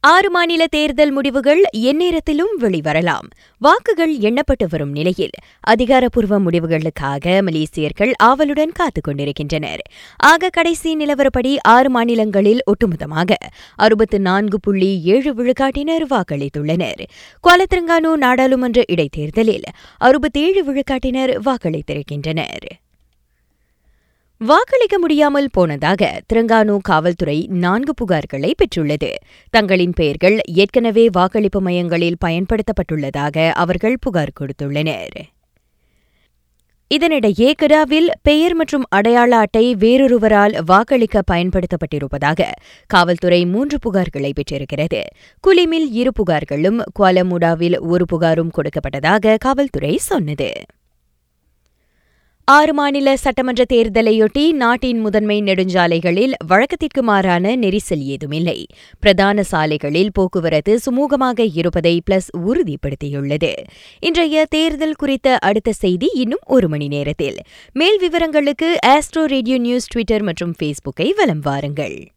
ஆறு மாநில தேர்தல் முடிவுகள் எந்நேரத்திலும் வெளிவரலாம். வாக்குகள் எண்ணப்பட்டு வரும் நிலையில் அதிகாரப்பூர்வ முடிவுகளுக்காக மலேசியர்கள் ஆவலுடன் காத்துக் கொண்டிருக்கின்றனர். ஆக கடைசி நிலவரப்படி ஆறு மாநிலங்களில் ஒட்டுமொத்தமாக அறுபத்து நான்கு புள்ளி ஏழு விழுக்காட்டினர் வாக்களித்துள்ளனர். குவாலத்திரங்கானு நாடாளுமன்ற இடைத்தேர்தலில் அறுபத்தேழு விழுக்காட்டினர் வாக்களித்திருக்கின்றனர். வாக்களிக்க முடியாமல் போனதாக திரங்கானு காவல்துறை நான்கு புகார்களை பெற்றுள்ளது. தங்களின் பெயர்கள் ஏற்கனவே வாக்களிப்பு மையங்களில் பயன்படுத்தப்பட்டுள்ளதாக அவர்கள் புகார் கொடுத்துள்ளனர். இதனிடையே கிடாவில் பெயர் மற்றும் அடையாள அட்டை வேறொருவரால் வாக்களிக்க பயன்படுத்தப்பட்டிருப்பதாக காவல்துறை மூன்று புகார்களை பெற்றிருக்கிறது. குலிமில் இரு புகார்களும் குவாலமுடாவில் ஒரு புகாரும் கொடுக்கப்பட்டதாக காவல்துறை சொன்னது. ஆறு மாநில சட்டமன்ற தேர்தலையொட்டி நாட்டின் முதன்மை நெடுஞ்சாலைகளில் வழக்கத்திற்கு மாறான நெரிசல் ஏதுமில்லை. பிரதான சாலைகளில் போக்குவரத்து சுமூகமாக இருப்பதை பிளஸ் உறுதிப்படுத்தியுள்ளது. இன்றைய தேர்தல் குறித்த அடுத்த செய்தி இன்னும் ஒரு மணி நேரத்தில். மேல் விவரங்களுக்கு ஆஸ்ட்ரோ ரேடியோ நியூஸ் ட்விட்டர் மற்றும் ஃபேஸ்புக்கை வலம் வாருங்கள்.